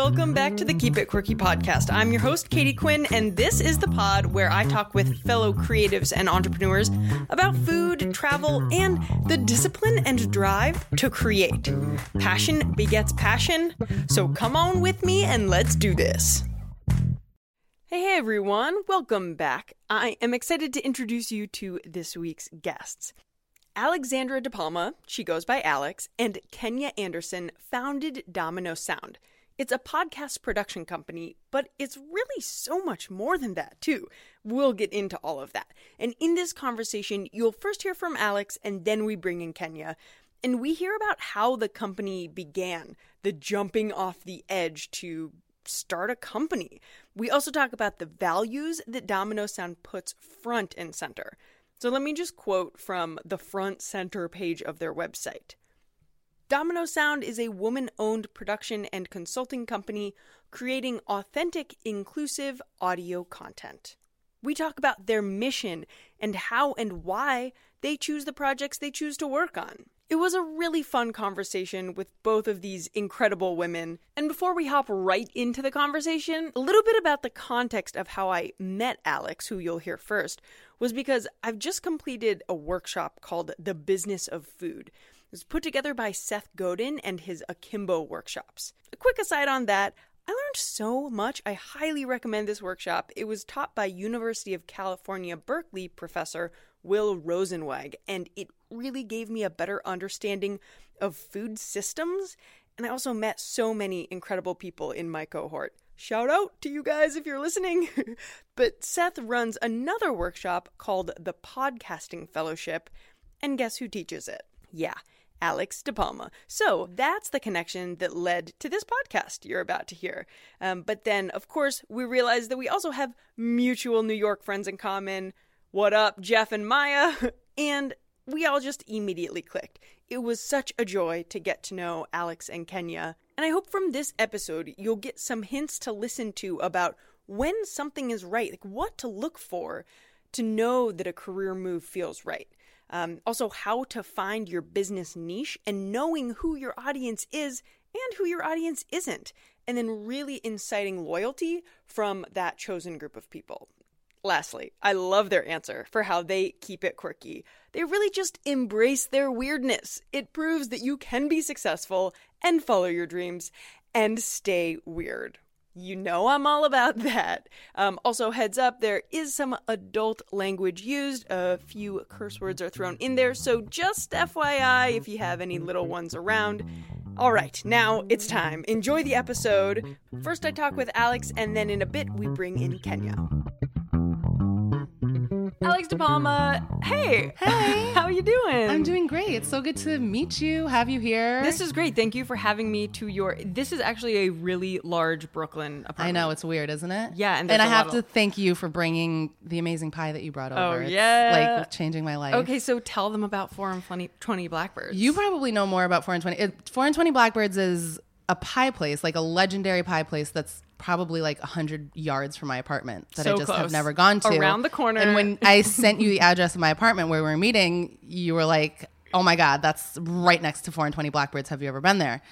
welcome back to the Keep It Quirky podcast. I'm your host, Katie Quinn, and this is the pod where I talk with fellow creatives and entrepreneurs about food, travel, and the discipline and drive to create. Passion begets passion, so come on with me and let's do this. Hey, everyone, welcome back. I am excited to introduce you to this week's guests. Alexandra De Palma, she goes by Alex, and Kenya Anderson founded Domino Sound. It's a podcast production company, but it's really so much more than that, too. We'll get into all of that. And in this conversation, you'll first hear from Alex, and then we bring in Kenya. And we hear about how the company began, the jumping off the edge to start a company. We also talk about the values that Domino Sound puts front and center. So let me just quote from the front center page of their website. Domino Sound is a woman owned production and consulting company creating authentic, inclusive audio content. We talk about their mission and how and why they choose the projects they choose to work on. It was a really fun conversation with both of these incredible women. And before we hop right into the conversation, a little bit about the context of how I met Alex, who you'll hear first, was because I've just completed a workshop called The Business of Food. It was put together by Seth Godin and his Akimbo workshops. A quick aside on that, I learned so much. I highly recommend this workshop. It was taught by University of California, Berkeley professor Will Rosenzweig, and it really gave me a better understanding of food systems. And I also met so many incredible people in my cohort. Shout out to you guys if you're listening. but Seth runs another workshop called the Podcasting Fellowship, and guess who teaches it? Yeah, Alex De Palma. So that's the connection that led to this podcast you're about to hear. Um, but then, of course, we realized that we also have mutual New York friends in common. What up, Jeff and Maya? and we all just immediately clicked. It was such a joy to get to know Alex and Kenya. And I hope from this episode you'll get some hints to listen to about when something is right, like what to look for to know that a career move feels right. Um, also, how to find your business niche and knowing who your audience is and who your audience isn't. And then really inciting loyalty from that chosen group of people. Lastly, I love their answer for how they keep it quirky. They really just embrace their weirdness. It proves that you can be successful and follow your dreams and stay weird. You know I'm all about that. Um, also, heads up, there is some adult language used. A few curse words are thrown in there, so just FYI if you have any little ones around. All right, now it's time. Enjoy the episode. First, I talk with Alex, and then in a bit, we bring in Kenya. Alex De Palma, hey. Hey. How are you doing? I'm doing great. It's so good to meet you, have you here. This is great. Thank you for having me to your. This is actually a really large Brooklyn apartment. I know it's weird, isn't it? Yeah, and, and I have to thank you for bringing the amazing pie that you brought oh, over. Oh, It's, yeah. like changing my life. Okay, so tell them about four and 20, 20 blackbirds. You probably know more about 4 and 20. It, 4 and 20 Blackbirds is a pie place, like a legendary pie place that's probably like 100 yards from my apartment that So I just close. have never gone to. Around the corner. And when I sent you the address of my apartment where we were meeting, you were like, oh my God, that's right next to 4 and 20 Blackbirds. Have you ever been there?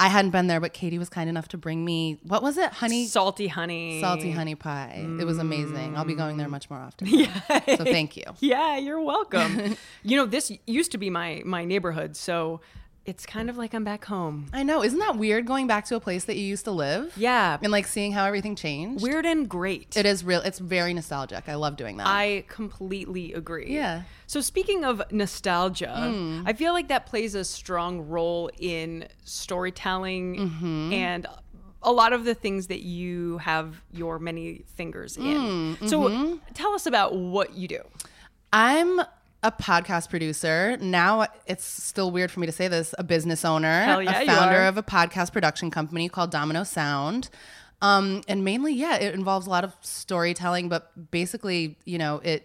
I hadn't been there, but Katie was kind enough to bring me, what was it? Honey? salty honey. Salty honey pie. It was amazing. I'll be going there much more often. Yeah. So thank you. Yeah, you're welcome. you know, this used to be my my neighborhood, so it's kind of like I'm back home. I know. Isn't that weird going back to a place that you used to live? Yeah. And like seeing how everything changed? Weird and great. It is real. It's very nostalgic. I love doing that. I completely agree. Yeah. So speaking of nostalgia, Hmm. I feel like that plays a strong role in storytelling Mm-hmm. and a lot of the things that you have your many fingers in. Mm, So mm-hmm. tell us about what you do. I'm a podcast producer. Now it's still weird for me to say this, a business owner, yeah, a founder of a podcast production company called Domino Sound. Um, and mainly, yeah, it involves a lot of storytelling, but basically, you know, it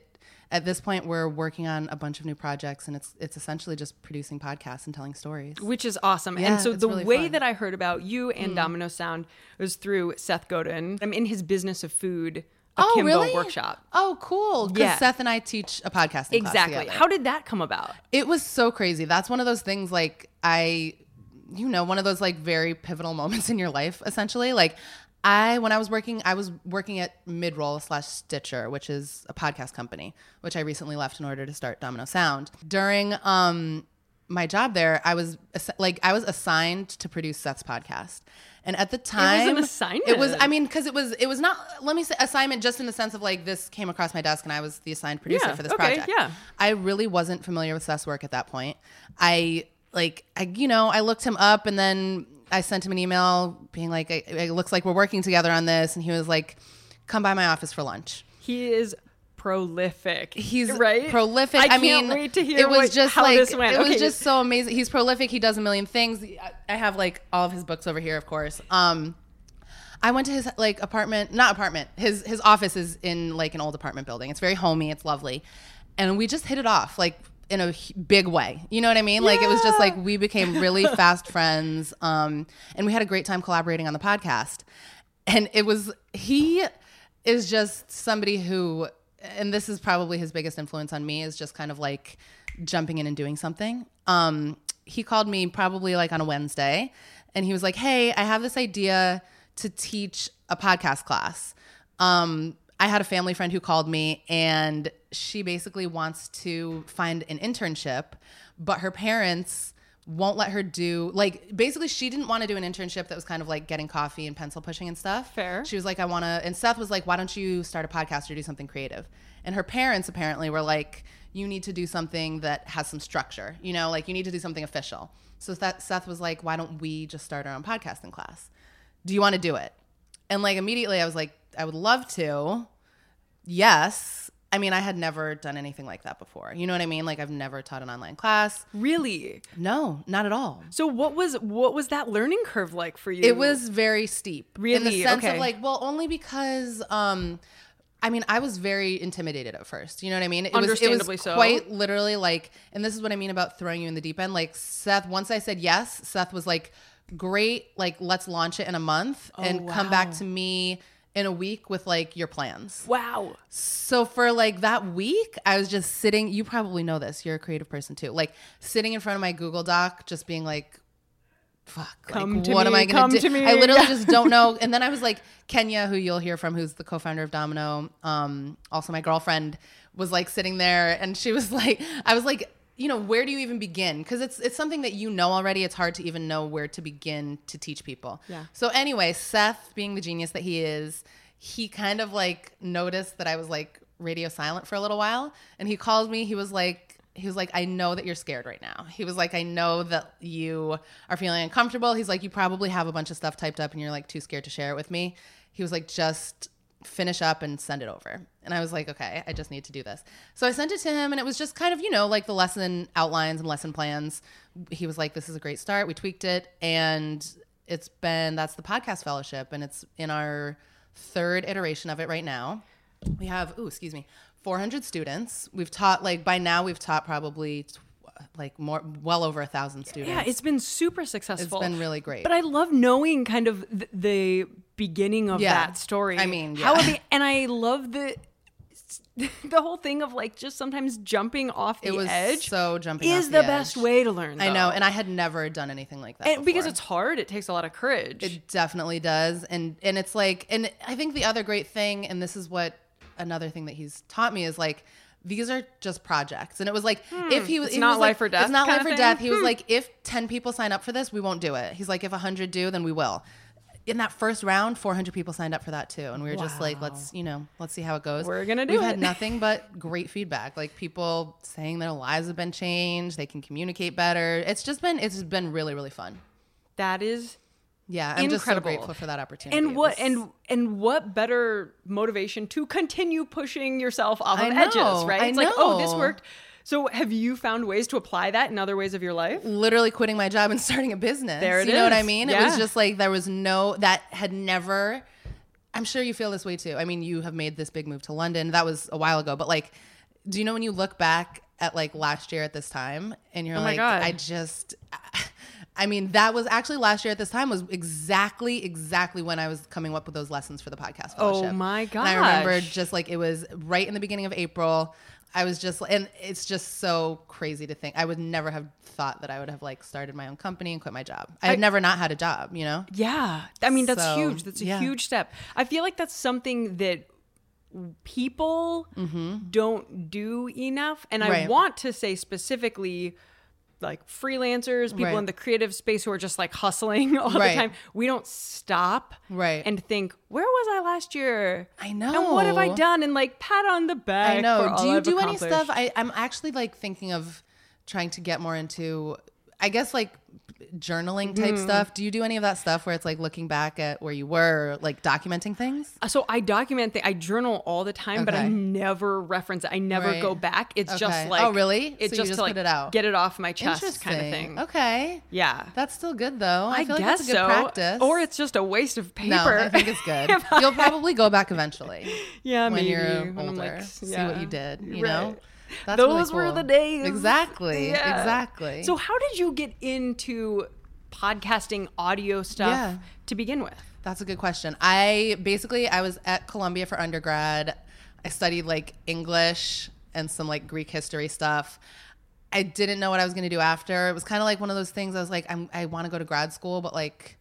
at this point we're working on a bunch of new projects and it's it's essentially just producing podcasts and telling stories. Which is awesome. Yeah, and so the really way fun. That I heard about you and Domino Sound was through Seth Godin. I'm in his business of food Akimbo workshop. Oh, cool. Because Yeah. Seth and I teach a podcasting class Exactly. How did that come about? It was so crazy. That's one of those things like I you know, one of those like very pivotal moments in your life, essentially. Like, I when I was working, I was working at Midroll slash Stitcher, which is a podcast company, which I recently left in order to start Domino Sound. During um my job there, I was like I was assigned to produce Seth's podcast. And at the time, assignment. It was, I mean, because it was, it was not. Let me say assignment, just in the sense of like this came across my desk, and I was the assigned producer Yeah, for this okay, project. yeah. I really wasn't familiar with Seth's work at that point. I like, I you know, I looked him up, and then I sent him an email being like, "It, it looks like we're working together on this," and he was like, "Come by my office for lunch." He is prolific. He's right. prolific. I, I, can't mean, wait to hear it was what- just how like this went. it was just so amazing. He's prolific. He does a million things. I- have like all of his books over here, of course. Um, I went to his like apartment, not apartment. His his office is in like an old apartment building. It's very homey. It's lovely, and we just hit it off like in a big way. You know what I mean? Like it was just like we became really fast friends. Um, and we had a great time collaborating on the podcast. And it was he is just somebody who, and this is probably his biggest influence on me is just kind of like jumping in and doing something. Um, he called me probably like on a Wednesday, and he was like, "Hey, I have this idea to teach a podcast class." Um, I had a family friend who called me, and she basically wants to find an internship, but her parents won't let her do like basically she didn't want to do an internship that was kind of like getting coffee and pencil pushing and stuff. Fair. She was like, I want to, and Seth was like, why don't you start a podcast or do something creative? And her parents apparently were like, you need to do something that has some structure, you know, like you need to do something official. So Seth, Seth was like, why don't we just start our own podcasting class? Do you want to do it? And like immediately I was like, I would love to. Yes. I mean, I had never done anything like that before. You know what I mean? Like I've never taught an online class. really. No, not at all. So what was what was that learning curve like for you? It was very steep. Really? In the sense Okay. of like, well, only because um I mean, I was very intimidated at first. You know what I mean? It was, it Understandably was so. quite literally like, and this is what I mean about throwing you in the deep end. Like Seth, once I said yes, Seth was like, great, like let's launch it in a month and come back Oh, to me in a week with like your plans. wow. So for like that week, I was just sitting. You probably know this. You're a creative person too. Like sitting in front of my Google Doc, just being like, "Fuck, Come like, to what am I gonna do?" to me. I literally Yeah. just don't know. And then I was like, Kenya, who you'll hear from, who's the co-founder of Domino, um, also my girlfriend, was like sitting there, and she was like, I was like. You know, where do you even begin? Because it's it's something that you know already. It's hard to even know where to begin to teach people. Yeah. So anyway, Seth, being the genius that he is, he kind of like noticed that I was like radio silent for a little while, and he called me. He was like, he was like, I know that you're scared right now. He was like, I know that you are feeling uncomfortable. He's like, you probably have a bunch of stuff typed up, and you're like too scared to share it with me. He was like, just finish up and send it over. And I was like, okay, I just need to do this. So I sent it to him and it was just kind of, you know, like the lesson outlines and lesson plans. He was like, this is a great start. We tweaked it and it's been, that's the podcast fellowship and it's in our third iteration of it right now. We have, ooh, excuse me, 400 students. We've taught like by now we've taught probably like more, well over a thousand students. Yeah, it's been super successful. It's been really great. But I love knowing kind of th- the beginning of Yeah. that story. I mean, how yeah. have you- and I love the the whole thing of like just sometimes jumping off the it was edge so jumping is the, edge. best way to learn. I know, and I had never done anything like that. and because it's hard, it takes a lot of courage. It definitely does. And and it's like and I think the other great thing and this is what another thing that he's taught me is like these are just projects. And it was like if he was It's not was like- life or death It's not life or thing? death. He was Hmm. like if 10 people sign up for this, we won't do it. He's like if 100 do, then we will. In that first round, 400 people signed up for that too. And we were just like, let's, you know, let's see how it goes. We're gonna do it. We've it. had nothing but great feedback. Like people saying their lives have been changed, they can communicate better. It's just been it's been really really fun. that is Yeah, I'm just so Incredible. grateful for that opportunity. and what was- and and what better motivation to continue pushing yourself off of know, edges, right? I It's like, oh, this worked. So have you found ways to apply that in other ways of your life? literally quitting my job and starting a business. There it you know what I is. mean? It was just like there was no that had never I'm sure you feel this way too. I mean, you have made this big move to London. That was a while ago, but like do you know when you look back at like last year at this time and you're Oh like God. I just I mean, that was actually last year at this time was exactly exactly when I was coming up with those lessons for the podcast Oh my And I remember just like it was right in the beginning of April. I was just, and it's just so crazy to think. I would never have thought that I would have like started my own company and quit my job. I had never not had a job, you know? Yeah. I mean, that's So, huge. That's a yeah. huge step. I feel like that's something that people don't do enough. And I Mm-hmm. Want to say specifically, like freelancers, people Right. in the creative space who are just like hustling all Right. the time. We don't stop Right. and think, where was I last year? I know. And what have I done? And like pat on the back. I know. Do you I've do any stuff? I, I'm actually like thinking of trying to get more into, I guess, like journaling type Mm. stuff. Do you do any of that stuff where it's like looking back at where you were, like documenting things? So I document, th- I journal all the time, but I never reference it. I never Right. go back. It's just like Oh, really? It's So just, just to like it out. get it off my chest, kind of thing. Okay. Yeah, That's still good though. I, I, feel like guess that's a good so. practice. Or it's just a waste of paper. no, I think it's good. You'll probably go back eventually yeah, when maybe you're when older. Like, See what you did. You Right. know, that's Those really were the days. Exactly. Yeah. Exactly. So how did you get into podcasting audio stuff Yeah. to begin with? That's a good question. I basically I was at Columbia for undergrad. I studied like English and some like Greek history stuff. I didn't know what I was going to do after. It was kind of like one of those things. I was like, I'm, I want to go to grad school, but like,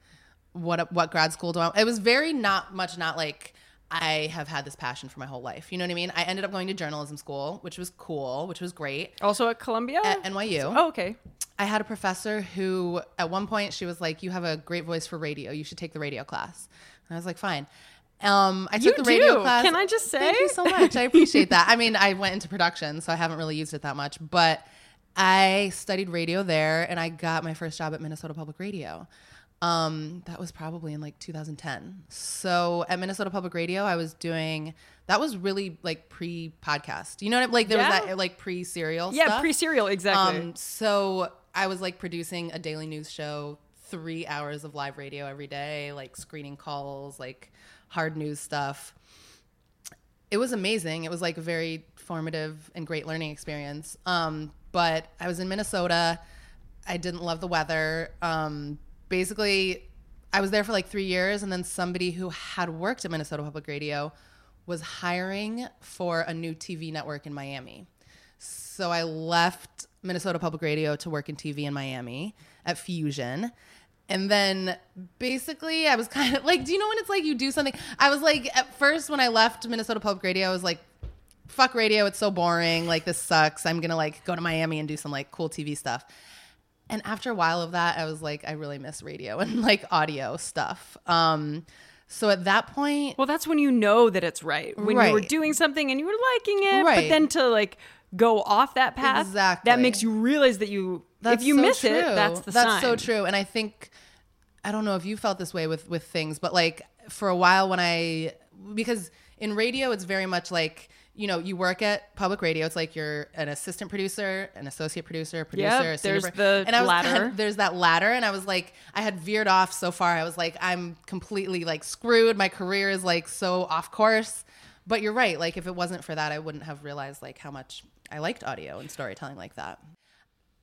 what what grad school do I? It was very not much not like I have had this passion for my whole life. You know what I mean? I ended up going to journalism school, which was cool, which was great Also at Columbia. at NYU. oh, okay. I had a professor who, at one point, she was like, "You have a great voice for radio. You should take the radio class." And I was like, "Fine." Um, I You took the radio do. class. Can I just say? Thank you so much. I appreciate that. I mean, I went into production, so I haven't really used it that much, but I studied radio there, and I got my first job at Minnesota Public Radio. Um, that was probably in like 2010. So at Minnesota Public Radio, I was doing that was really like pre podcast. You know what I mean? Like there Yeah. was that like pre serial Yeah, pre-serial exactly. Um, so I was like producing a daily news show, three hours of live radio every day, like screening calls, like hard news stuff. It was amazing. It was like a very formative and great learning experience. Um, but I was in Minnesota. I didn't love the weather. Um, basically, I was there for like three years, and then somebody who had worked at Minnesota Public Radio was hiring for a new TV network in Miami. So I left Minnesota Public Radio to work in TV in Miami at Fusion. And then basically, I was kind of like, do you know when it's like you do something? I was like, at first, when I left Minnesota Public Radio, I was like, fuck radio. It's so boring. Like, this sucks. I'm going to like go to Miami and do some like cool TV stuff. And after a while of that, I was like, I really miss radio and like audio stuff. Um, so at that point, Well, that's when you know that it's right. When you were doing something and you were liking it, right. but then to like go off that path, Exactly. that makes you realize that you if you so miss it, that's the that's sign. so true. And I think I don't know if you felt this way with with things, but like for a while when I because in radio it's very much like you know you work at public radio. It's like you're an assistant producer an associate producer producer senior there's pro- the and I was ladder. kind of- there's that ladder and i was like i had veered off so far. I was like i'm completely like screwed. My career is like so off course. But you're right like if it wasn't for that i wouldn't have realized like how much i liked audio and storytelling like that.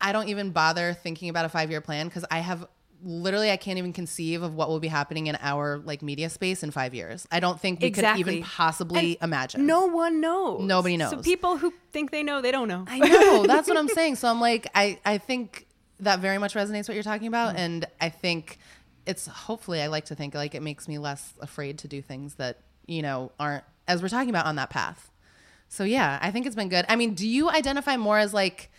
I don't even bother thinking about a five year plan because I have literally I can't even conceive of what will be happening in our like media space in five years. I don't think we Exactly. could even possibly imagine. No one knows. Nobody knows. So people who think they know, they don't know. I know. That's what I'm saying. So I'm like, I, I think that very much resonates what you're talking about. Mm-hmm. And I think it's hopefully I like to think like it makes me less afraid to do things that, you know, aren't as we're talking about on that path. So yeah, I think it's been good. I mean, do you identify more as like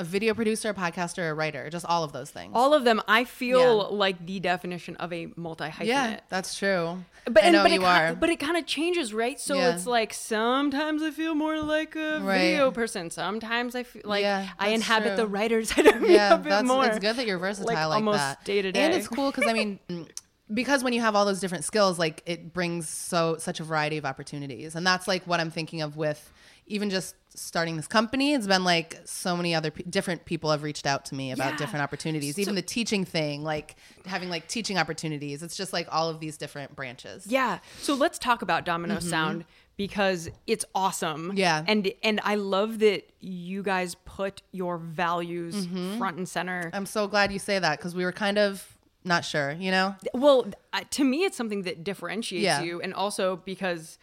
a video producer, a podcaster, a writer, just all of those things? All of them, I feel Yeah. like the definition of a multi hyphenate. yeah, that's true. But, I and, know but you it are. Kind, but it kind of changes, right? So Yeah. it's like sometimes I feel more like a Right. video person. Sometimes I feel like Yeah, I inhabit true. the writer's side of me yeah, a bit that's more. it's good that you're versatile like, almost that. day to day. And it's cool because I mean, mm, because when you have all those different skills, like it brings so such a variety of opportunities, and that's like what I'm thinking of with even just starting this company. It's been like so many other pe- different people have reached out to me about Yeah. different opportunities. even the teaching thing, like having like teaching opportunities. It's just like all of these different branches. Yeah. So let's talk about Domino Sound because it's awesome. Mm-hmm. Yeah. And and I love that you guys put your values Mm-hmm. front and center. I'm so glad you say that because we were kind of not sure, you know. Well, uh, to me it's something that differentiates Yeah. you and also because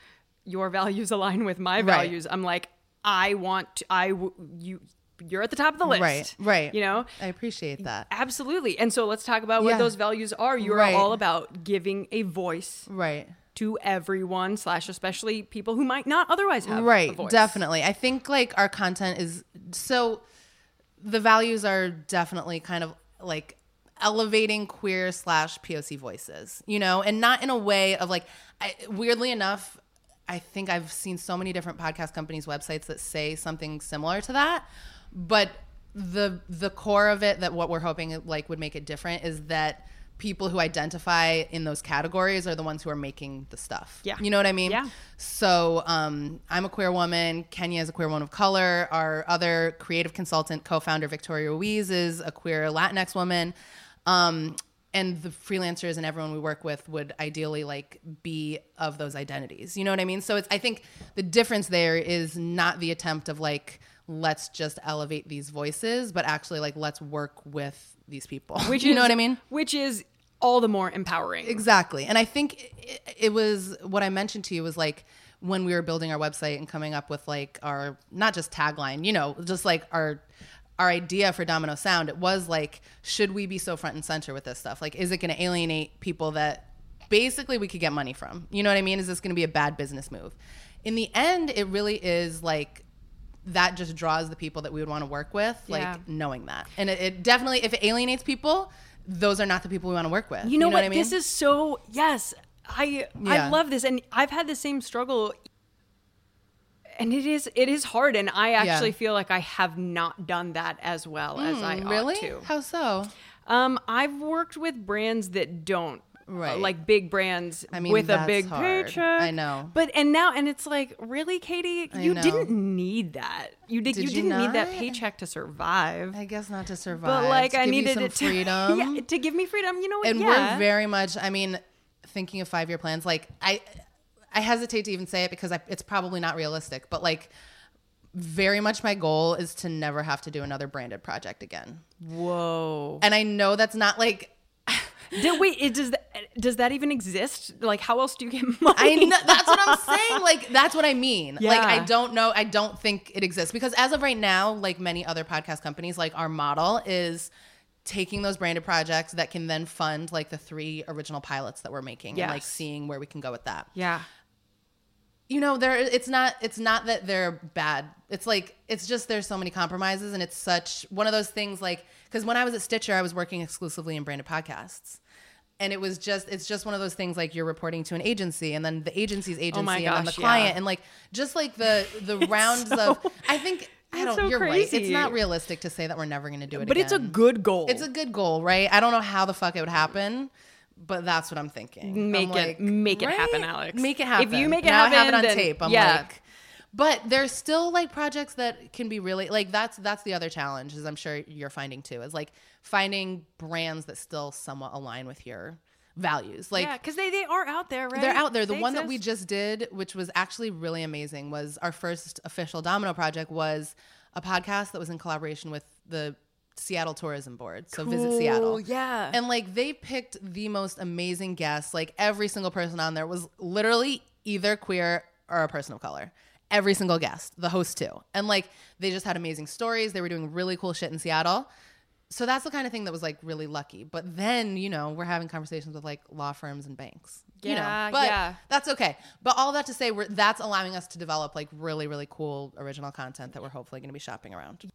your values align with my Right. values. I'm like I want to, I w- you you're at the top of the list. Right, right. You know? I appreciate that. Absolutely. And so let's talk about what Yeah. those values are. You are Right. all about giving a voice Right. to everyone, slash especially people who might not otherwise have a right definitely i think like our content is so the values are definitely kind of like elevating queer slash poc voices you know and not in a way of like I, weirdly enough i think i've seen so many different podcast companies websites that say something similar to that but the the core of it that what we're hoping like would make it different is that people who identify in those categories are the ones who are making the stuff Yeah. you know what i mean Yeah. so um, I'm a queer woman. Kenya is a queer woman of color. Our other creative consultant, co-founder Victoria Ruiz, is a queer Latinx woman. Um, and the freelancers and everyone we work with would ideally like be of those identities. You know what I mean? So it's I think the difference there is not the attempt of like let's just elevate these voices, but actually like let's work with these people. Which you know what I mean? Which is all the more empowering. Exactly. And I think it, it was what I mentioned to you was like when we were building our website and coming up with like our not just tagline, you know, just like our our idea for Domino Sound, it was like should we be so front and center with this stuff? Like is it going to alienate people that basically we could get money from? You know what I mean? Is this going to be a bad business move? In the end, it really is like that just draws the people that we would want to work with, like Yeah. knowing that. And it, it definitely, if it alienates people, those are not the people we want to work with. You know, what? I mean? This is so yes. I I love this, and I've had the same struggle. And it is it is hard, and I actually feel like I have not done that as well as I ought Mm, really? to. How so? Um, I've worked with brands that don't. uh, Right. like big brands I mean, with a big hard. paycheck. I know. but and now and it's like really, Katie, you didn't need that. You did. Did you you didn't need that paycheck to survive. I guess not to survive. but like to I give needed it to, freedom. yeah, to give me freedom. You know what? and yeah. we're very much. I mean, thinking of five year plans. Like I, I hesitate to even say it because I, it's probably not realistic. But like, very much my goal is to never have to do another branded project again. Whoa. And I know that's not like. Did, wait, it, does that does that even exist? Like, how else do you get money? I know that's what I'm saying. Like that's what I mean. Like I don't know. I don't think it exists because as of right now, like many other podcast companies, like our model is taking those branded projects that can then fund like the three original pilots that we're making and like seeing where we can go with that. Yeah. You know, there it's not it's not that they're bad. It's like it's just there's so many compromises and it's such one of those things like because when I was at Stitcher, I was working exclusively in branded podcasts. And it was just it's just one of those things like you're reporting to an agency and then the agency's agency Oh my and then the client yeah. and like just like the the rounds so- of I think I don't so you're right. It's not realistic to say that we're never gonna do it But it's a good goal. It's a good goal, right? I don't know how the fuck it would happen, but that's what I'm thinking. Make I'm it- like, make it happen, Alex. Make it happen. If you make it now I have happen, it on then- tape. I'm yeah. like, but there's still like projects that can be really like that's that's the other challenge, as I'm sure you're finding too, is like finding brands that still somewhat align with your values. Like yeah, because they, they are out there, right? they're out there. The They one that we just did, which was actually really amazing, was our first official Domino project was a podcast that was in collaboration with the Seattle Tourism Board. So Visit Seattle. Yeah. And like they picked the most amazing guests. Like every single person on there was literally either queer or a person of color. Every single guest, the host too. And like they just had amazing stories. They were doing really cool shit in Seattle so that's the kind of thing that was like really lucky. But then, you know, we're having conversations with like law firms and banks. You Yeah, know, but yeah. that's okay. But all that to say, we're that's allowing us to develop like really, really cool original content that we're hopefully going to be shopping around.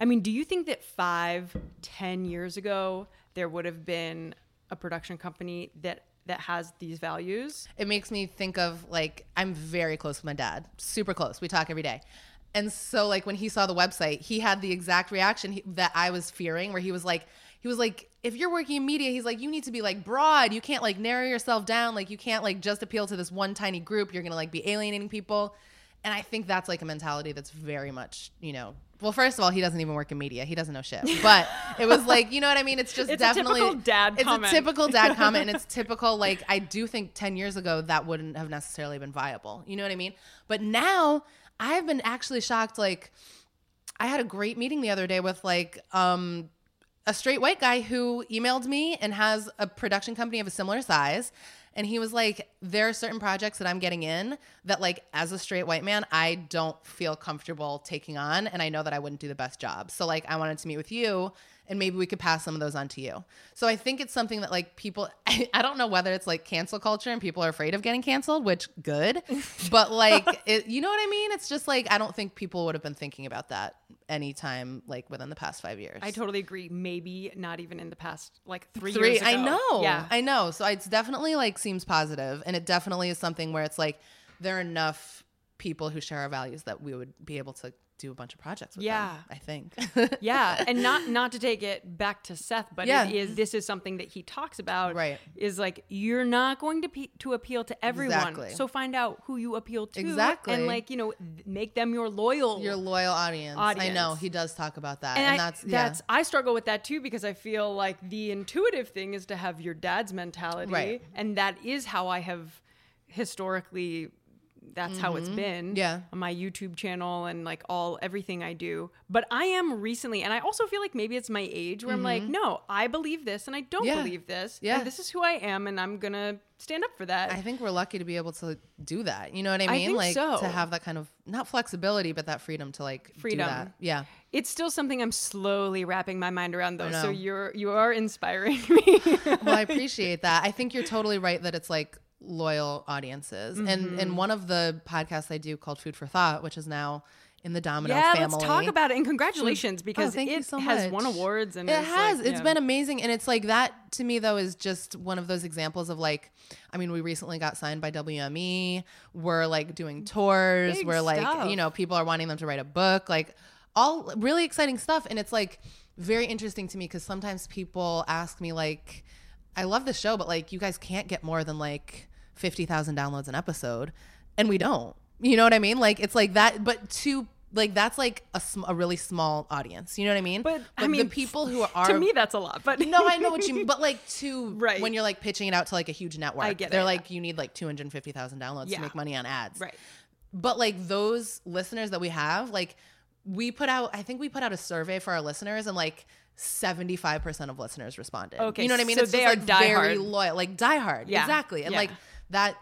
I mean, do you think that five, ten years ago there would have been a production company that that has these values? It makes me think of like I'm very close with my dad, super close. We talk every day. And so like when he saw the website, he had the exact reaction he, that I was fearing where he was like he was like if you're working in media, he's like you need to be like broad. You can't like narrow yourself down. Like you can't like just appeal to this one tiny group. You're going to like be alienating people. And I think that's like a mentality that's very much, you know, well, first of all, he doesn't even work in media. He doesn't know shit. But it was like, you know what I mean? It's just It's a definitely typical dad It's comment. a typical dad comment, and it's typical. Like I do think ten years ago that wouldn't have necessarily been viable. You know what I mean? But now I've been actually shocked. Like I had a great meeting the other day with like um a straight white guy who emailed me and has a production company of a similar size And he was like, there are certain projects that I'm getting in that, like, as a straight white man, I don't feel comfortable taking on. And I know that I wouldn't do the best job. So, like, I wanted to meet with you and maybe we could pass some of those on to you. So I think it's something that like people I, I, don't know whether it's like cancel culture and people are afraid of getting canceled, which good. but like it, you know what I mean? It's just like I don't think people would have been thinking about that anytime like within the past 5 years. I totally agree. Maybe not even in the past like 3, three years ago. I know. Yeah. I know. So it's definitely like seems positive and it definitely is something where it's like there are enough people who share our values that we would be able to do a bunch of projects with yeah. them, I think. yeah, and not not to take it back to Seth, but Yeah. it is this is something that he talks about. Right. Is like you're not going to pe- to appeal to everyone, Exactly. so find out who you appeal to, Exactly. and like you know make them your loyal. Your loyal audience. audience. I know he does talk about that, and, and, I, that's yeah. that's I struggle with that too because I feel like the intuitive thing is to have your dad's mentality, Right. and that is how I have historically. That's how it's been. Mm-hmm. Yeah. on my YouTube channel and like all everything I do. But I am recently, and I also feel like maybe it's my age where I'm like, no, I believe this and I don't Mm-hmm. Yeah. believe this. Yeah. And this is who I am, and I'm gonna stand up for that. I think we're lucky to be able to do that. You know what I I mean? think like so. to have that kind of not flexibility, but that freedom to like Freedom. Do that. Yeah. it's still something I'm slowly wrapping my mind around, though. So you're you are inspiring me. Well, I appreciate that. I think you're totally right that it's like loyal audiences. And Mm-hmm. and one of the podcasts I do called Food 4 Thot, which is now in the Domino yeah, family. let's talk about it. And congratulations because Oh, thank it you so has won awards and it has like, It's yeah. been amazing and it's like that to me though is just one of those examples of like i mean we recently got signed by wme we're like doing tours Big we're like stuff. you know people are wanting them to write a book like all really exciting stuff and it's like very interesting to me because sometimes people ask me like i love the show but like you guys can't get more than like 50000 downloads an episode and we don't you know what i mean like it's like that but to like that's like a, sm- a really small audience you know what i mean But, I mean, the people who are to me that's a lot. But no, I know what you mean, but like to Right. when you're like pitching it out to like a huge network, I get they're it, like you need like two hundred fifty thousand downloads Yeah. to make money on ads, right. But like those listeners that we have, like we put out, I think we put out a survey for our listeners, and like seventy five percent of listeners responded. Okay, you know what I mean? so it's they are like very loyal, like diehard, Yeah, exactly, and yeah. like that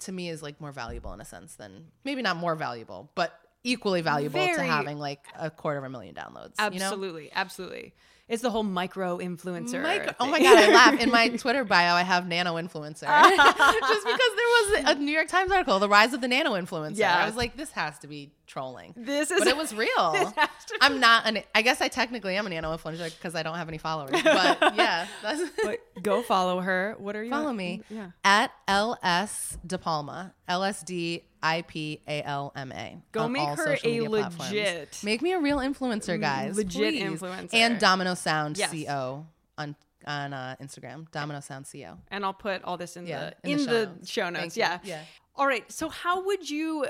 to me is like more valuable in a sense than maybe not more valuable, but equally valuable to having like a quarter of a million downloads. You know? Absolutely, absolutely. It's the whole micro influencer. Micro- oh my god, I laugh. In my Twitter bio, I have nano influencer. Just because there was a New York Times article, "The Rise of the Nano Influencer." Yeah. I was like, this has to be trolling. This is but it was real. I'm not an. I guess I technically am a nano influencer because I don't have any followers. But yeah, that's, But go follow her. What are you? follow me Yeah. at ls de palma l s d i p a l m a. Go make her a media platforms. legit- Make me a real influencer, guys. legit please. influencer. And Domino Sound Yes. Co on on uh, Instagram. Domino Sound Co. And I'll put all this in Yeah, the in, the, show notes. you. Yeah. Yeah. All right. So how would you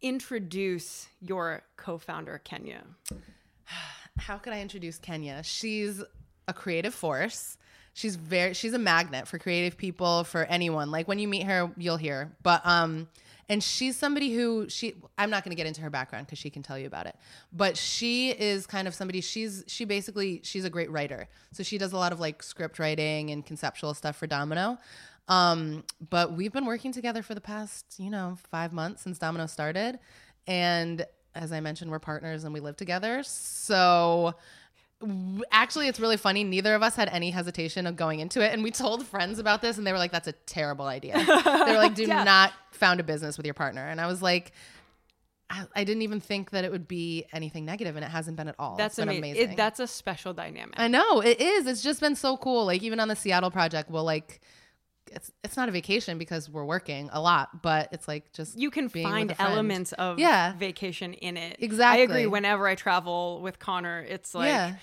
introduce your co-founder Kenya? how could I introduce Kenya? She's a creative force. She's very she's a magnet for creative people, for anyone. Like when you meet her, you'll hear. But um and she's somebody who she I'm not going to get into her background cuz she can tell you about it. But she is kind of somebody she's she basically she's a great writer. So she does a lot of like script writing and conceptual stuff for Domino. Um but we've been working together for the past, you know, 5 months since Domino started and as I mentioned, we're partners and we live together. So actually, it's really funny. Neither of us had any hesitation of going into it. And we told friends about this and they were like, that's a terrible idea. they were like, do Yeah. not found a business with your partner. And I was like, I, I didn't even think that it would be anything negative, and it hasn't been at all. That's amazing. amazing. It, that's a special dynamic. I know it is. It's just been so cool. Like even on the Seattle project, we'll like, it's it's not a vacation because we're working a lot, but it's like just you can find elements of Yeah. vacation in it. Exactly. I agree. Whenever I travel with Connor, it's like, Yeah.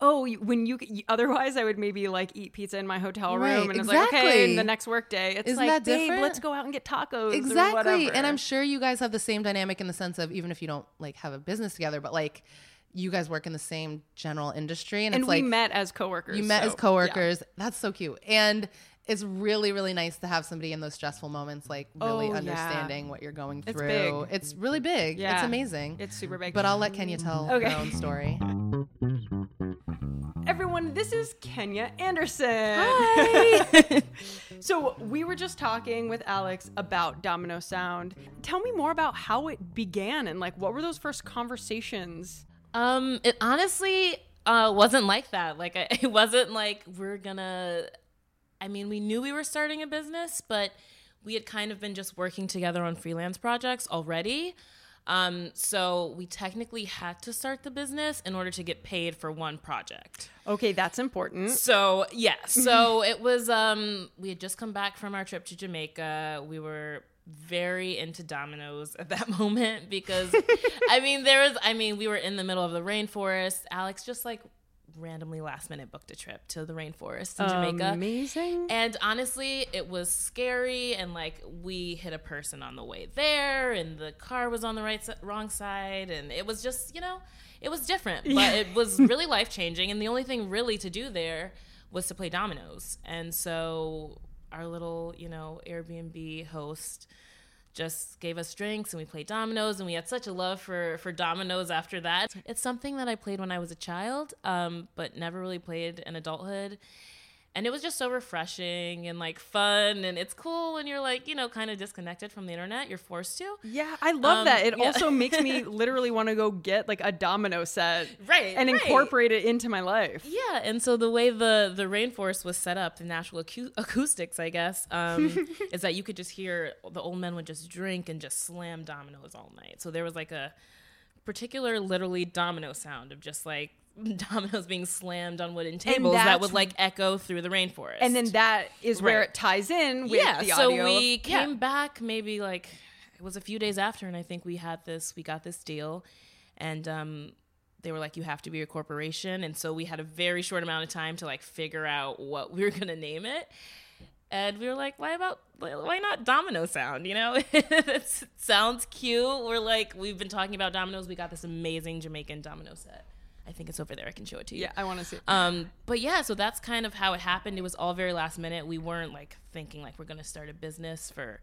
oh, when you otherwise I would maybe like eat pizza in my hotel room, Right, and it's like, okay, exactly. the next work day, it's Isn't like, that babe, different? let's go out and get tacos. or exactly whatever. and i'm sure you guys have the same dynamic in the sense of even if you don't like have a business together but like you guys work in the same general industry and, and it's we like met as coworkers. you met so, as coworkers that's so cute and it's really really nice to have somebody in those stressful moments like really Oh, yeah. understanding what you're going It's through big. it's really big Yeah. it's amazing It's super big. but i'll let kenya tell Okay. her own story Everyone, this is Kenya Anderson. Hi. So we were just talking with Alex about Domino Sound. Tell me more about how it began and like what were those first conversations? Um, it honestly uh, wasn't like that. Like it wasn't like we're gonna. I mean, we knew we were starting a business, but we had kind of been just working together on freelance projects already. Um, so we technically had to start the business in order to get paid for one project. Okay, that's important. So yeah, so it was. Um, we had just come back from our trip to Jamaica. We were very into dominoes at that moment because, I mean, there was. I mean, we were in the middle of the rainforest. Alex just like randomly last minute booked a trip to the rainforest in Jamaica. Amazing. And honestly, it was scary and like we hit a person on the way there and the car was on the right wrong side and it was just, you know, it was different, but it was really life-changing and the only thing really to do there was to play dominoes. And so our little, you know, Airbnb host just gave us drinks and we played dominoes and we had such a love for for dominoes after that. It's something that i played when i was a child um, but never really played in adulthood and it was just so refreshing and like fun and it's cool when you're like you know kind of disconnected from the internet you're forced to Yeah, I love Um, that. It yeah. also makes me literally want to go get like a domino set Right, and right. incorporate it into my life. Yeah, and so the way the the rainforest was set up, the natural acu- acoustics, I guess, um, is that you could just hear the old men would just drink and just slam dominoes all night. So there was like a particular, literally domino sound of just like dominoes being slammed on wooden tables that would like echo through the rainforest. And then that is where Right. it ties in with yeah, the so we of- came yeah. back maybe like it was a few days after, and I think we had this, we got this deal, and um, they were like, you have to be a corporation, and so we had a very short amount of time to like figure out what we were gonna name it, and we were like, why about why not Domino Sound? You know, it sounds cute. We're like, we've been talking about dominoes. We got this amazing Jamaican domino set. I think it's over there. I can show it to you. Yeah, I want to see. it. Um, but yeah, so that's kind of how it happened. It was all very last minute. We weren't like thinking like we're gonna start a business for,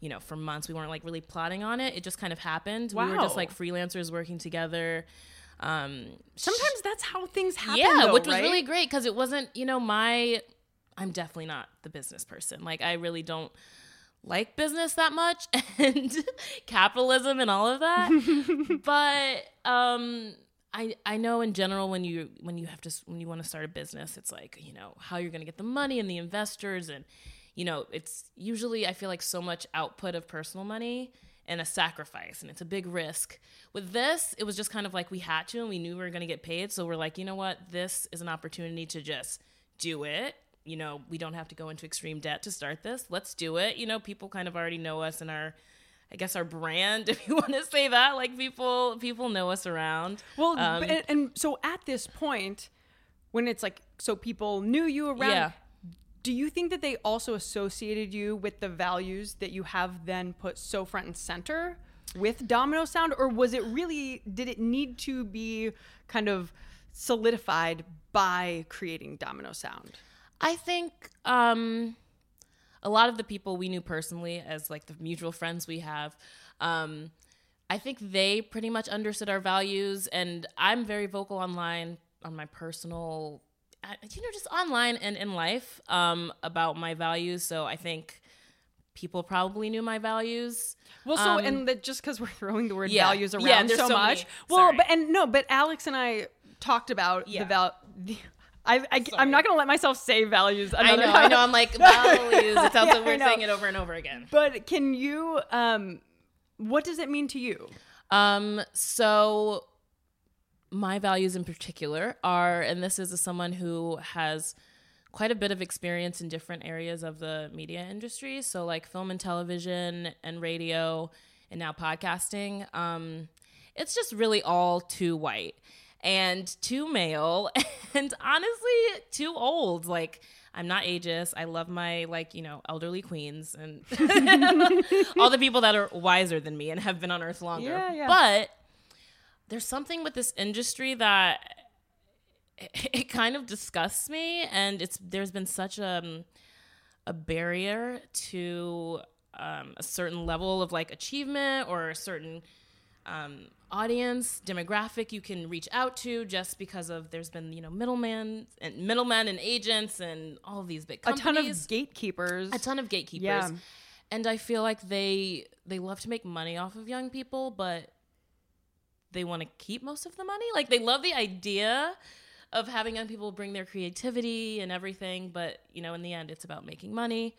you know, for months. We weren't like really plotting on it. It just kind of happened. Wow. We were just like freelancers working together. Um, Sometimes that's how things happen. yeah, though, which was right? really great because it wasn't, you know, my. I'm definitely not the business person. Like I really don't like business that much and capitalism and all of that. but um I I know in general when you when you have to when you want to start a business, it's like, you know, how you're going to get the money and the investors and you know, it's usually I feel like so much output of personal money and a sacrifice and it's a big risk. With this, it was just kind of like we had to and we knew we were going to get paid, so we're like, you know what? This is an opportunity to just do it. You know, we don't have to go into extreme debt to start this. Let's do it. You know, people kind of already know us and our I guess our brand, if you want to say that, like people people know us around. Well, Um, and, and so at this point, when it's like, so people knew you around. Yeah. Do you think that they also associated you with the values that you have then put so front and center with Domino Sound, or was it really? Did it need to be kind of solidified by creating Domino Sound? I think um, a lot of the people we knew personally, as like the mutual friends we have, um, I think they pretty much understood our values. And I'm very vocal online on my personal, I- you know, just online and in life um, about my values. So I think people probably knew my values. Well, so Um, and that just because we're throwing the word yeah. values around Yeah, so, so much. many. Well, but and no, but Alex and I talked about the val. The, I, I. I'm not gonna let myself say values. I know, time. I know. I'm like values. It sounds Yeah, like we're saying it over and over again. But can you? Um, what does it mean to you? Um, so my values in particular are, and this is someone who has quite a bit of experience in different areas of the media industry. So like film and television and radio and now podcasting. Um, it's just really all too white and too male and honestly too old. Like I'm not ageist. I love my like, you know, elderly queens and all the people that are wiser than me and have been on earth longer. Yeah, yeah. But there's something with this industry that it, it kind of disgusts me and it's there's been such a a barrier to um, a certain level of like achievement or a certain um, audience demographic you can reach out to just because of there's been you know middlemen and middlemen and agents and all these big companies. A ton of gatekeepers. a ton of gatekeepers Yeah. and i feel like they they love to make money off of young people but they want to keep most of the money like they love the idea of having young people bring their creativity and everything but you know in the end it's about making money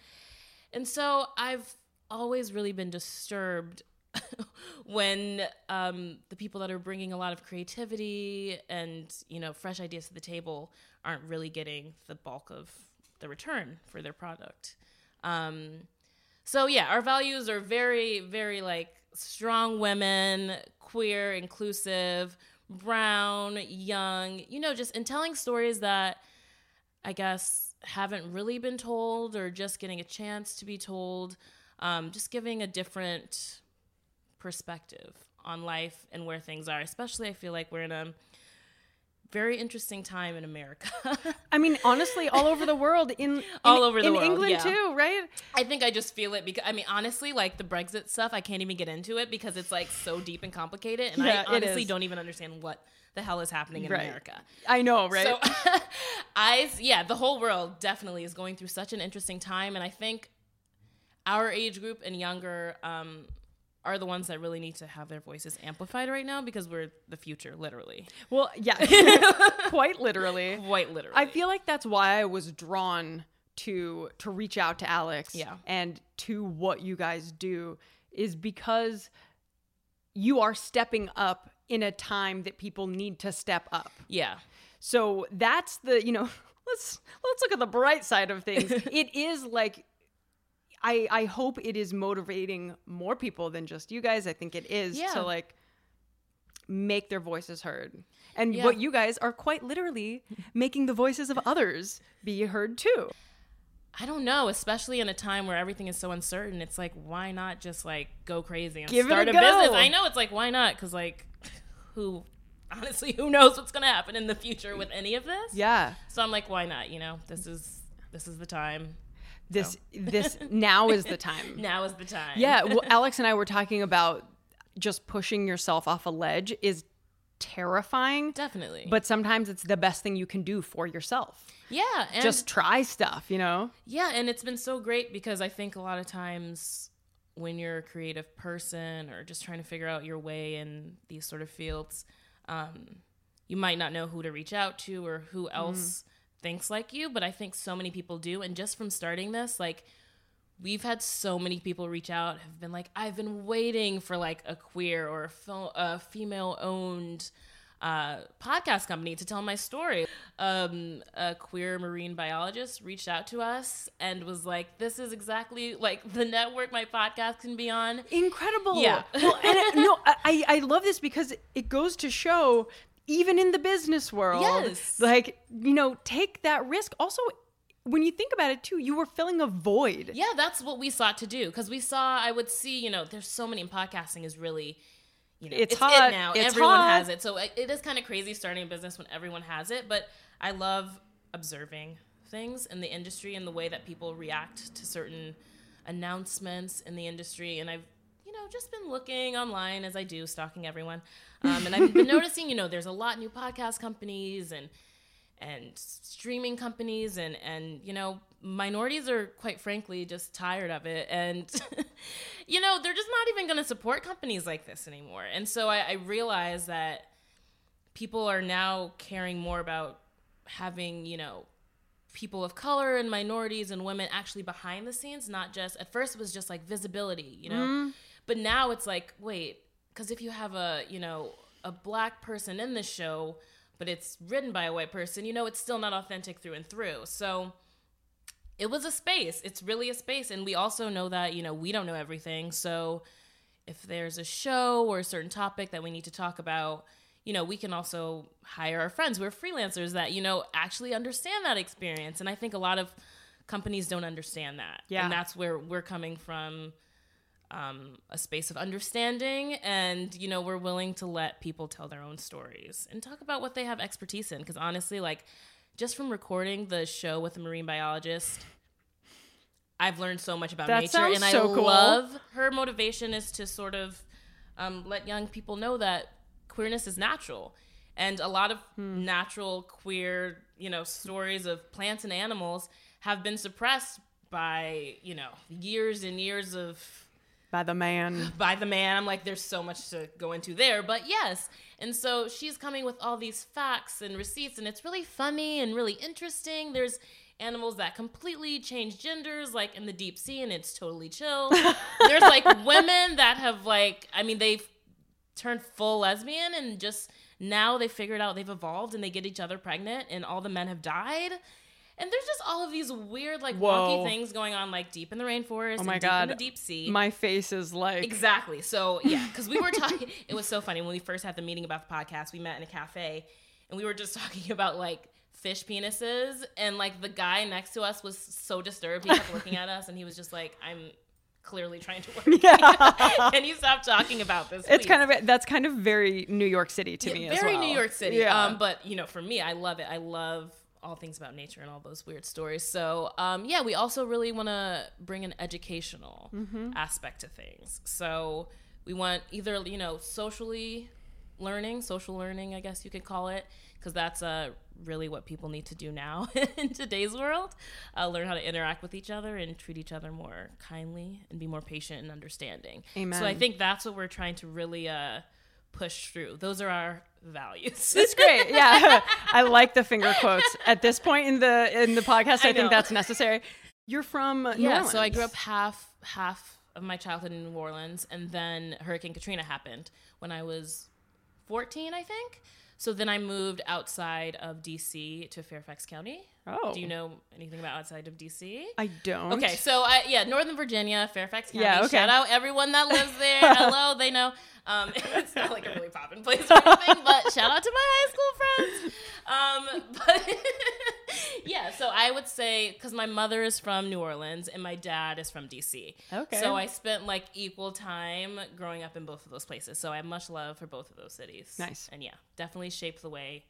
and so i've always really been disturbed when um, the people that are bringing a lot of creativity and you know fresh ideas to the table aren't really getting the bulk of the return for their product. Um, so yeah our values are very very like strong women queer inclusive brown young you know just in telling stories that i guess haven't really been told or just getting a chance to be told um, just giving a different perspective on life and where things are especially i feel like we're in a very interesting time in america I mean, honestly, all over the world, in, in All over the in world, England yeah. too, right? I think I just feel it because I mean honestly like the Brexit stuff I can't even get into it because it's like so deep and complicated and Yeah, I honestly don't even understand what the hell is happening in Right. America. I know, right? So I yeah, the whole world definitely is going through such an interesting time and I think our age group and younger um are the ones that really need to have their voices amplified right now because we're the future literally. well, yeah, quite literally. Quite literally. I feel like that's why I was drawn to to reach out to Alex Yeah. and to what you guys do is because you are stepping up in a time that people need to step up. yeah. So that's the, you know, let's let's look at the bright side of things. it is like I I hope it is motivating more people than just you guys. I think it is Yeah. to like make their voices heard. And Yeah. what you guys are quite literally making the voices of others be heard too. I don't know, especially in a time where everything is so uncertain. It's like, why not just like go crazy and Give start a a, business? I know it's like, why not? Because like, who, honestly, who knows what's gonna happen in the future with any of this? Yeah. So I'm like, why not? You know, this is this is the time. This this now is the time. Now is the time. Yeah, well Alex and I were talking about just pushing yourself off a ledge is terrifying. definitely. But sometimes it's the best thing you can do for yourself. yeah, and Just try stuff, you know? Yeah, and it's been so great because I think a lot of times when you're a creative person or just trying to figure out your way in these sort of fields, um, you might not know who to reach out to or who else thinks like you, but I think so many people do. And just from starting this, like, we've had so many people reach out have been like i've been waiting for like a queer or a, a female owned uh, podcast company to tell my story um, a queer marine biologist reached out to us and was like this is exactly like the network my podcast can be on Incredible. Yeah. well, and it, no, I I love this because it goes to show even in the business world, Yes. like, you know, take that risk. Also, when you think about it too, you were filling a void. yeah that's what we sought to do because we saw i would see you know there's so many and podcasting is really you know It's it's, hot. it now It's everyone hot. has it so it, it is kind of crazy starting a business when everyone has it but i love observing things in the industry and the way that people react to certain announcements in the industry and i've know just been looking online as i do stalking everyone. Um, and i've been noticing you know there's a lot new podcast companies and and streaming companies and and you know minorities are quite frankly just tired of it. And you know they're just not even going to support companies like this anymore. And so I, I realize that people are now caring more about having you know people of color and minorities and women actually behind the scenes not just at first it was just like visibility you know but now it's like wait because if you have a you know a black person in the show but it's written by a white person you know it's still not authentic through and through. So it was a space. It's really a space. And we also know that you know we don't know everything. So if there's a show or a certain topic that we need to talk about you know we can also hire our friends. We're freelancers that you know actually understand that experience. And i think a lot of companies don't understand that. Yeah. and that's where we're coming from um, a space of understanding and you know we're willing to let people tell their own stories and talk about what they have expertise in because honestly like just from recording the show with a marine biologist i've learned so much about That nature and i so cool. love her motivation is to sort of um, let young people know that queerness is natural. And a lot of natural queer, you know, stories of plants and animals have been suppressed by, you know, years and years of By the man. by the man. I'm like, there's so much to go into there, but yes. And so she's coming with all these facts and receipts, and it's really funny and really interesting. There's animals that completely change genders, like in the deep sea, and it's totally chill. There's like women that have like, I mean, they've turned full lesbian and just now they figured out they've evolved and they get each other pregnant, and all the men have died. And there's just all of these weird, like Whoa. wonky things going on, like deep in the rainforest, Oh my and deep in God. the deep sea. My face is like. Exactly. So yeah, because we were talking. it was so funny when we first had the meeting about the podcast. We met in a cafe, and we were just talking about like fish penises, and like the guy next to us was so disturbed. He kept looking at us, and he was just like, "I'm clearly trying to work." yeah. Can you stop talking about this? It's please?" kind of that's kind of very New York City to me as very well. New York City. Yeah. Um, but you know, for me, I love it. I love all things about nature and all those weird stories. So um, yeah, we also really want to bring an educational Mm-hmm. aspect to things. So we want either you know socially learning, social learning, I guess you could call it, because that's uh, really what people need to do now in today's world. Uh, learn how to interact with each other and treat each other more kindly and be more patient and understanding. Amen. So I think that's what we're trying to really uh, push through. Those are our values. That's great. Yeah, I like the finger quotes at this point in the in the podcast. I, I think that's necessary. You're from New yeah, so I grew up half half of my childhood in New Orleans, and then Hurricane Katrina happened when I was 14, I think. So then I moved outside of DC to Fairfax County. Oh. Do you know anything about outside of DC? I don't. Okay, so I, yeah, Northern Virginia, Fairfax County. Yeah, okay. Shout out everyone that lives there. Hello, they know. Um, it's not like a really poppin' place or anything, but shout out to my high school friends. Um, but yeah, so I would say because my mother is from New Orleans and my dad is from DC. Okay. So I spent like equal time growing up in both of those places. So I have much love for both of those cities. Nice. And yeah, definitely shaped the way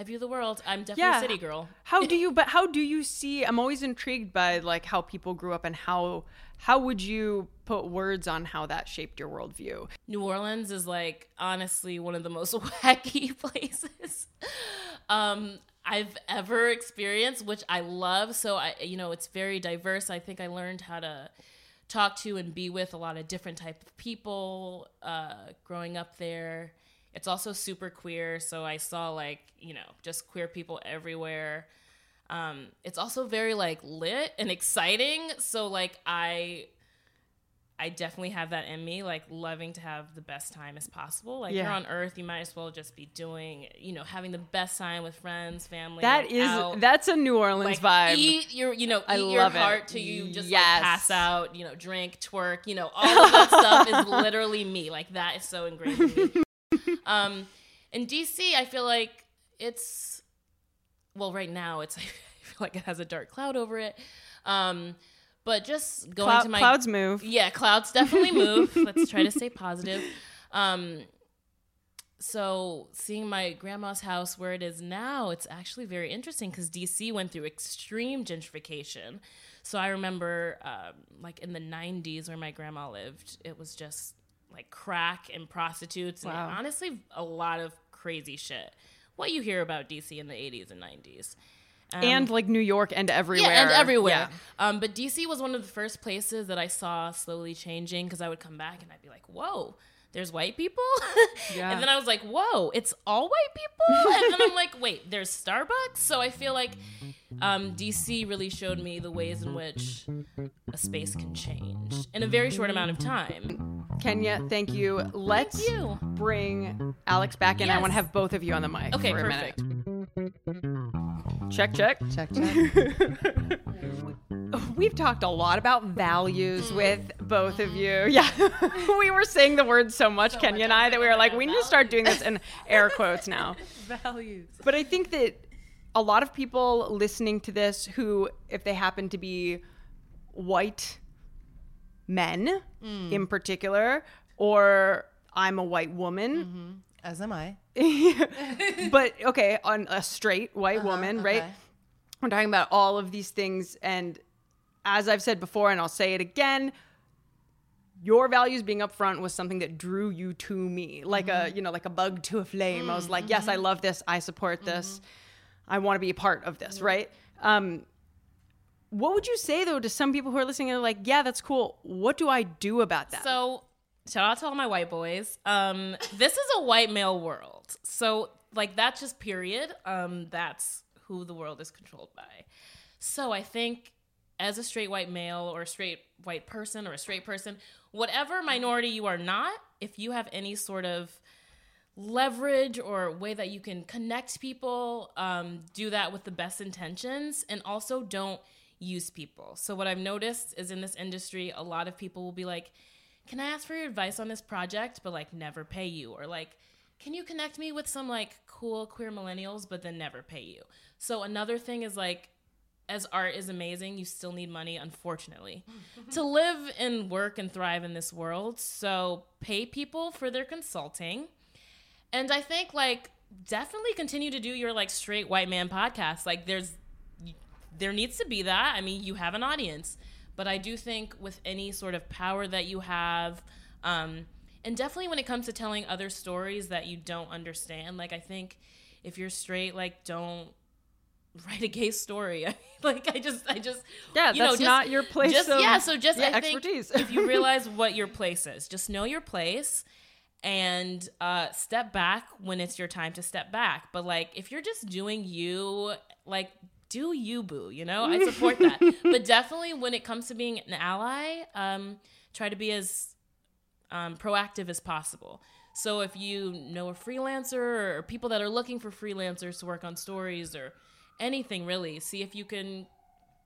I view the world. I'm definitely Yeah. a city girl. How do you? But how do you see? I'm always intrigued by like how people grew up and how how would you put words on how that shaped your worldview? New Orleans is like honestly one of the most wacky places um, I've ever experienced, which I love. So I, you know, it's very diverse. I think I learned how to talk to and be with a lot of different type of people uh, growing up there. It's also super queer, so I saw like you know just queer people everywhere. Um, it's also very like lit and exciting. So like I I definitely have that in me, like loving to have the best time as possible. Like Yeah. you're on Earth, you might as well just be doing, you know, having the best time with friends, family. That like, is out, that's a New Orleans like vibe. eat your, you know, I eat your love it. heart till you just Yes. like pass out, you know, drink, twerk, you know, all of that stuff is literally me. Like that is so ingrained in me. Um, in DC, I feel like it's well, right now it's I feel like it has a dark cloud over it. Um, but just going Clou- to my clouds move. yeah, clouds definitely move. Let's try to stay positive. Um, so seeing my grandma's house where it is now, it's actually very interesting because DC went through extreme gentrification. So I remember, um, like in the '90s, where my grandma lived, it was just like crack and prostitutes, Wow. and honestly, a lot of crazy shit. What you hear about DC in the '80s and '90s. Um, and like New York and everywhere. yeah, and everywhere. Yeah. Um, but DC was one of the first places that I saw slowly changing because I would come back and I'd be like, "Whoa, there's white people," Yeah. and then I was like, "Whoa, it's all white people," and then I'm like, "Wait, there's Starbucks." So I feel like um, DC really showed me the ways in which a space can change in a very short amount of time. Kenya, mm-hmm. thank you. Mm-hmm. Let's Thank you. bring Alex back in. I want to have both of you on the mic. Okay, for a perfect. minute. Check, check. Check, check. We've talked a lot about values mm-hmm. with both of you. Yeah. we were saying the word so much, Kenya and I, that we were like, we need to start doing this in air quotes now. Values. But I think that a lot of people listening to this who, if they happen to be white men Mm. in particular, or I'm a white woman, mm-hmm. As am I. but okay, on a straight white uh-huh, woman, right? We're talking about all of these things. And as I've said before, and I'll say it again, your values being upfront was something that drew you to me, like a mm-hmm. you know like a bug to a flame. I was like, mm-hmm. yes, I love this. I support this. I want to be a part of this, right? Um, what would you say though to some people who are listening and are like, yeah, that's cool. What do I do about that? So shout out to all my white boys. Um, this is a white male world. So like that's just period. Um, that's who the world is controlled by. So I think as a straight white male or a straight white person or a straight person, whatever minority you are not, if you have any sort of leverage or way that you can connect people, um, do that with the best intentions, and also don't use people. So what I've noticed is in this industry, a lot of people will be like, "Can I ask for your advice on this project?" but like never pay you, or like, "Can you connect me with some like cool queer millennials?" but then never pay you. So another thing is like as art is amazing, you still need money, unfortunately, to live and work and thrive in this world. So pay people for their consulting. And I think like definitely continue to do your like straight white man podcast. Like there's there needs to be that. I mean, you have an audience, but I do think with any sort of power that you have, um, and definitely when it comes to telling other stories that you don't understand, like I think if you're straight, like don't write a gay story. like I just, I just, yeah, you that's know, just, not your place. Just, of, yeah, so just yeah, I think expertise. if you realize what your place is, just know your place and uh, step back when it's your time to step back. But like if you're just doing you, like do you boo, you know? I support that. but definitely when it comes to being an ally, um, try to be as um, proactive as possible. So if you know a freelancer or people that are looking for freelancers to work on stories or anything really, see if you can,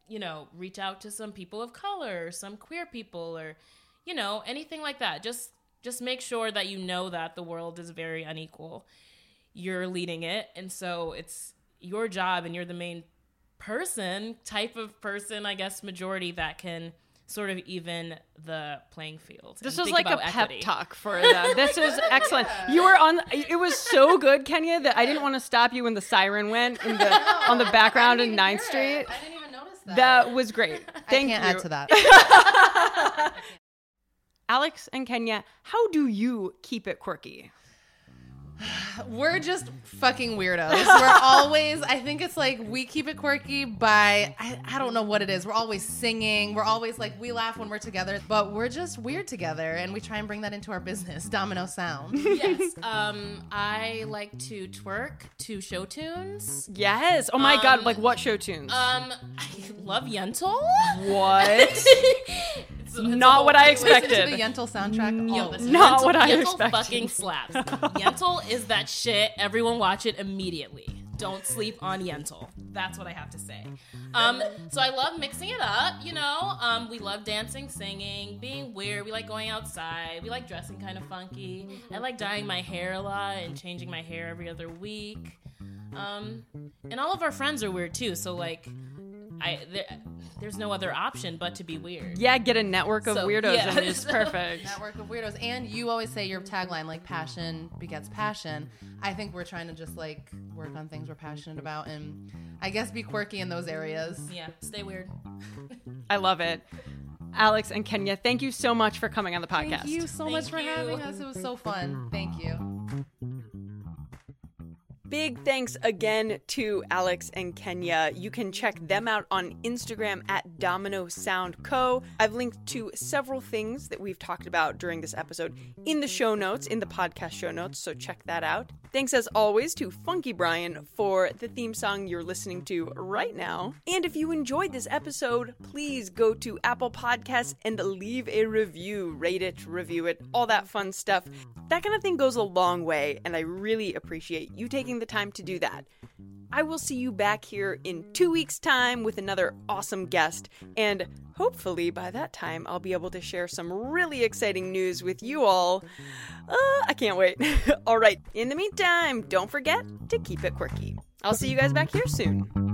you know, reach out to some people of color, or some queer people or you know, anything like that. Just just make sure that you know that the world is very unequal. You're leading it, and so it's your job and you're the main person, type of person, I guess majority that can sort of even the playing field. This and was like a about pep equity. talk for them. This was excellent. You were on. It was so good, Kenya, that I didn't want to stop you when the siren went in the on the background in 9th Street. I didn't even notice that. That was great. Thank I can't you. add to that. Alex and Kenya, how do you keep it quirky? We're just fucking weirdos. We're always, I think it's like we keep it quirky by, I, I don't know what it is. We're always singing. We're always like, we laugh when we're together, but we're just weird together. And we try and bring that into our business, Domino Sound. yes. Um, I like to twerk to show tunes. Yes. Oh my god, like what show tunes? Um, I love Yentl. what? It's- it's a Not whole what I thing. Listen to expected. the Yentl soundtrack. Yo, all the time. Not Yentl- what I Yentl expected. fucking slaps. Yentl is that shit. Everyone watch it immediately. Don't sleep on Yentl. That's what I have to say. Um, so I love mixing it up. You know, um, we love dancing, singing, being weird. We like going outside. We like dressing kind of funky. I like dyeing my hair a lot and changing my hair every other week. Um, and all of our friends are weird too. So like, I there, there's no other option but to be weird. yeah, get a network of So, weirdos yeah. and it's perfect. Network of weirdos. And you always say your tagline, like, passion begets passion. I think we're trying to just, like, work on things we're passionate about and I guess be quirky in those areas. Yeah, stay weird. I love it. Alex and Kenya, thank you so much for coming on the podcast. Thank you so Thank much for you. having us. It was so fun. Thank you. Big thanks again to Alex and Kenya. You can check them out on Instagram at Domino Sound Co. I've linked to several things that we've talked about during this episode in the show notes, in the podcast show notes, so check that out. Thanks as always to Funky Brian for the theme song you're listening to right now. And if you enjoyed this episode, please go to Apple Podcasts and leave a review. Rate it, review it, all that fun stuff. That kind of thing goes a long way, and I really appreciate you taking the time to do that. I will see you back here in two weeks' time with another awesome guest, and hopefully by that time I'll be able to share some really exciting news with you all. Uh, I can't wait. all right, in the meantime, don't forget to keep it quirky. I'll see you guys back here soon.